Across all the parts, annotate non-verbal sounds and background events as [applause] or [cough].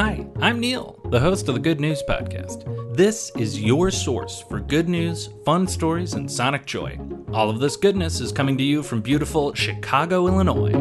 Hi, I'm Neil, the host of the Good News Podcast. This is your source for good news, fun stories, and sonic joy. All of this goodness is coming to you from beautiful Chicago, Illinois.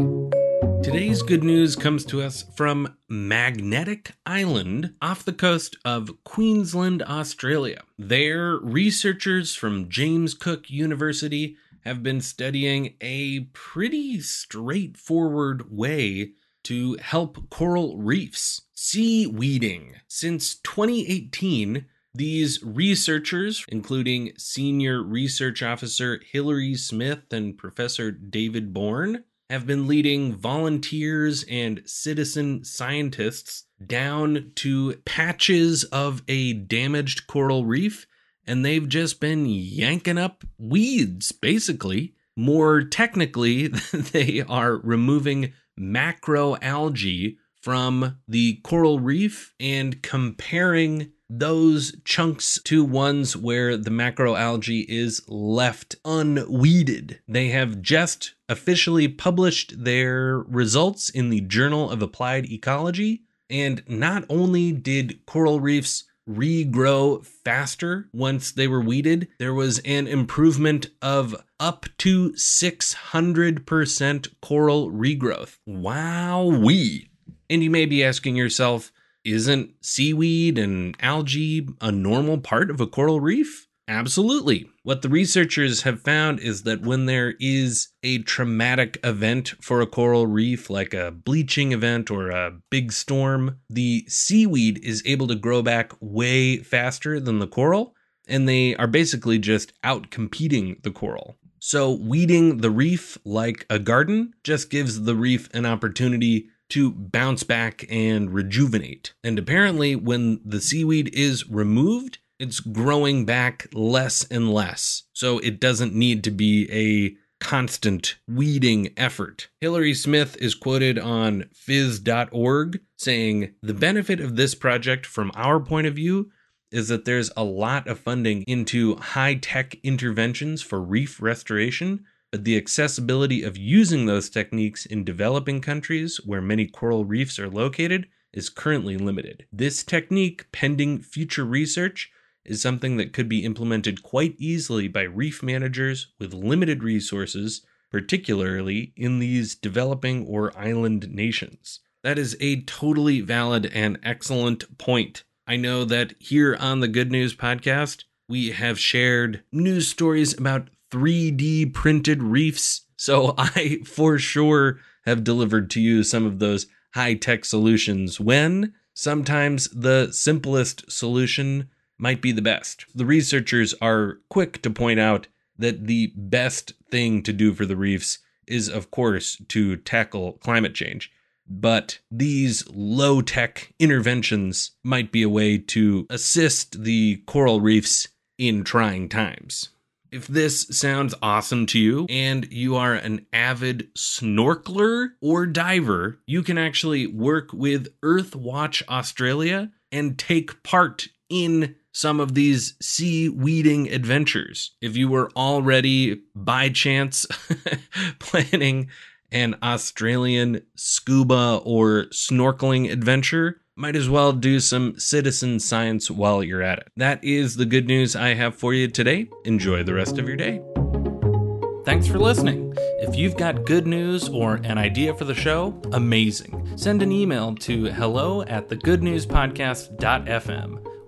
Today's good news comes to us from Magnetic Island off the coast of Queensland, Australia. There, researchers from James Cook University have been studying a pretty straightforward way to help coral reefs seaweeding. Since 2018, these researchers, including Senior Research Officer Hilary Smith and Professor David Bourne, have been leading volunteers and citizen scientists down to patches of a damaged coral reef, and they've just been yanking up weeds, basically. More technically, [laughs] they are removing macroalgae from the coral reef and comparing those chunks to ones where the macroalgae is left unweeded. They have just officially published their results in the Journal of Applied Ecology. And not only did coral reefs regrow faster once they were weeded, there was an improvement of up to 600% coral regrowth. Wow, we. And you may be asking yourself, isn't seaweed and algae a normal part of a coral reef? Absolutely. What the researchers have found is that when there is a traumatic event for a coral reef, like a bleaching event or a big storm, the seaweed is able to grow back way faster than the coral, and they are basically just out competing the coral. So, weeding the reef like a garden just gives the reef an opportunity to bounce back and rejuvenate. And apparently, when the seaweed is removed, it's growing back less and less. So it doesn't need to be a constant weeding effort. Hillary Smith is quoted on phys.org saying, The benefit of this project from our point of view is that there's a lot of funding into high tech interventions for reef restoration, but the accessibility of using those techniques in developing countries where many coral reefs are located is currently limited. This technique, pending future research, is something that could be implemented quite easily by reef managers with limited resources, particularly in these developing or island nations. That is a totally valid and excellent point. I know that here on the Good News Podcast, we have shared news stories about 3D printed reefs. So [laughs] I for sure have delivered to you some of those high tech solutions when sometimes the simplest solution might be the best. The researchers are quick to point out that the best thing to do for the reefs is, of course, to tackle climate change. But these low tech interventions might be a way to assist the coral reefs in trying times. If this sounds awesome to you and you are an avid snorkeler or diver, you can actually work with Earthwatch Australia and take part in some of these sea weeding adventures. If you were already by chance [laughs] planning an Australian scuba or snorkeling adventure, might as well do some citizen science while you're at it. That is the good news I have for you today. Enjoy the rest of your day. Thanks for listening. If you've got good news or an idea for the show, amazing. Send an email to hello at thegoodnewspodcast.fm.